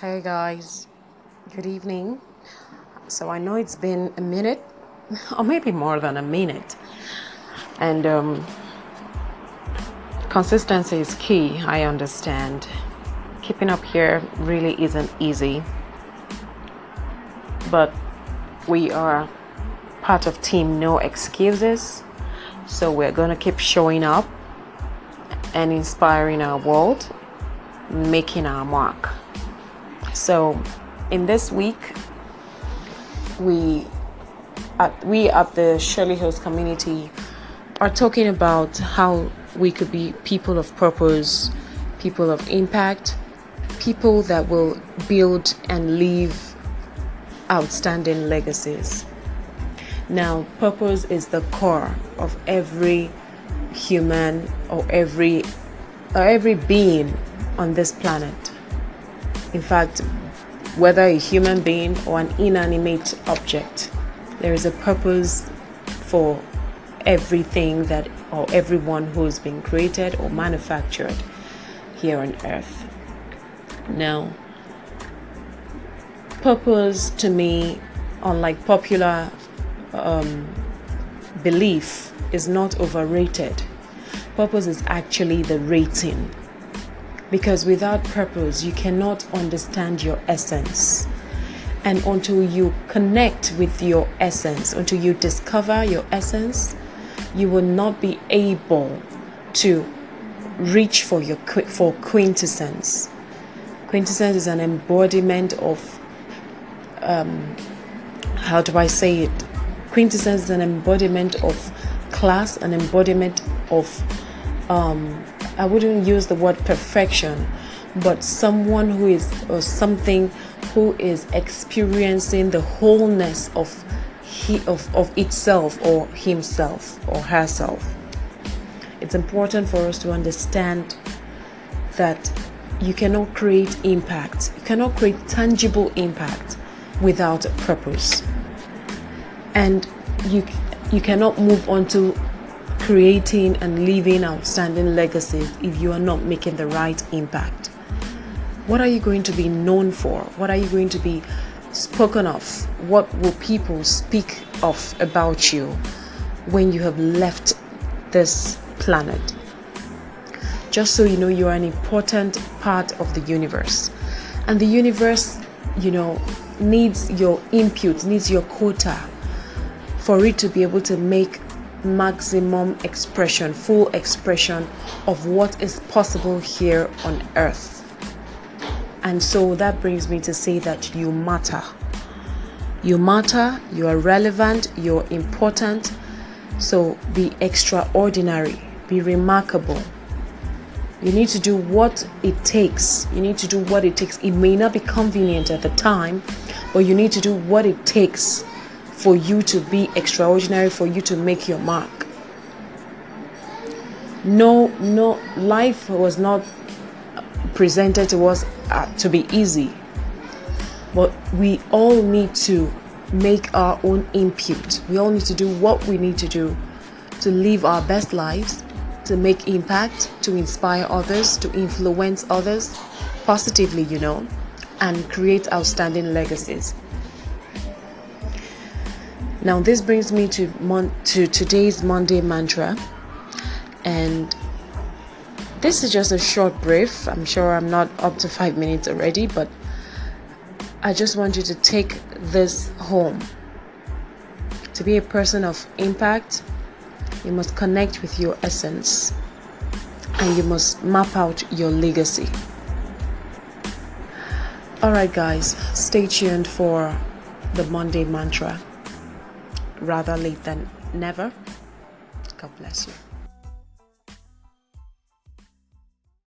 Hey guys, good evening. So I know it's been a minute, or maybe more than a minute, and um, consistency is key. I understand. Keeping up here really isn't easy, but we are part of Team No Excuses, so we're gonna keep showing up and inspiring our world, making our mark. So, in this week, we at we at the Shirley Hills community are talking about how we could be people of purpose, people of impact, people that will build and leave outstanding legacies. Now, purpose is the core of every human or every or every being on this planet. In fact, whether a human being or an inanimate object, there is a purpose for everything that or everyone who's been created or manufactured here on earth. Now, purpose to me, unlike popular um, belief, is not overrated. Purpose is actually the rating because without purpose, you cannot understand your essence. And until you connect with your essence, until you discover your essence, you will not be able to reach for your for quintessence. Quintessence is an embodiment of um, how do I say it? Quintessence is an embodiment of class, an embodiment of um, I wouldn't use the word perfection, but someone who is or something who is experiencing the wholeness of he of, of itself or himself or herself. It's important for us to understand that you cannot create impact. You cannot create tangible impact without purpose. And you you cannot move on to creating and leaving outstanding legacies if you are not making the right impact? What are you going to be known for? What are you going to be spoken of? What will people speak of about you when you have left this planet? Just so you know, you are an important part of the universe. And the universe, you know, needs your input, needs your quota for it to be able to make maximum expression, full expression of what is possible here on earth. And so that brings me to say that you matter. You matter, you are relevant, you're important. So be extraordinary, be remarkable. You need to do what it takes. You need to do what it takes. It may not be convenient at the time, but you need to do what it takes for you to be extraordinary, for you to make your mark. No, no, life was not presented to us uh, to be easy, but we all need to make our own input. We all need to do what we need to do to live our best lives, to make impact, to inspire others, to influence others positively, you know, and create outstanding legacies. Now, this brings me to mon- to today's Monday mantra, and this is just a short brief. I'm sure I'm not up to five minutes already, but I just want you to take this home. To be a person of impact, you must connect with your essence and you must map out your legacy. All right, guys, stay tuned for the Monday mantra rather late than never. God bless you.